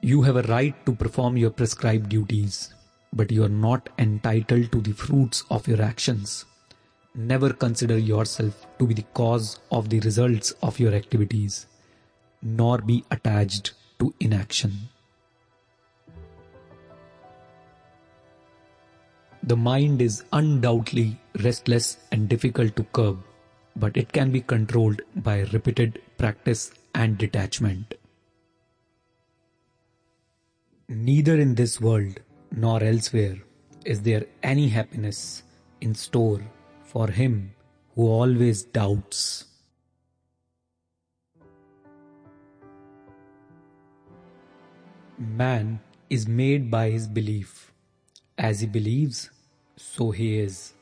You have a right to perform your prescribed duties, but you are not entitled to the fruits of your actions. Never consider yourself to be the cause of the results of your activities, nor be attached to inaction. The mind is undoubtedly restless and difficult to curb, but it can be controlled by repeated practice and detachment. Neither in this world nor elsewhere is there any happiness in store for him who always doubts. Man is made by his belief. As he believes, so he is.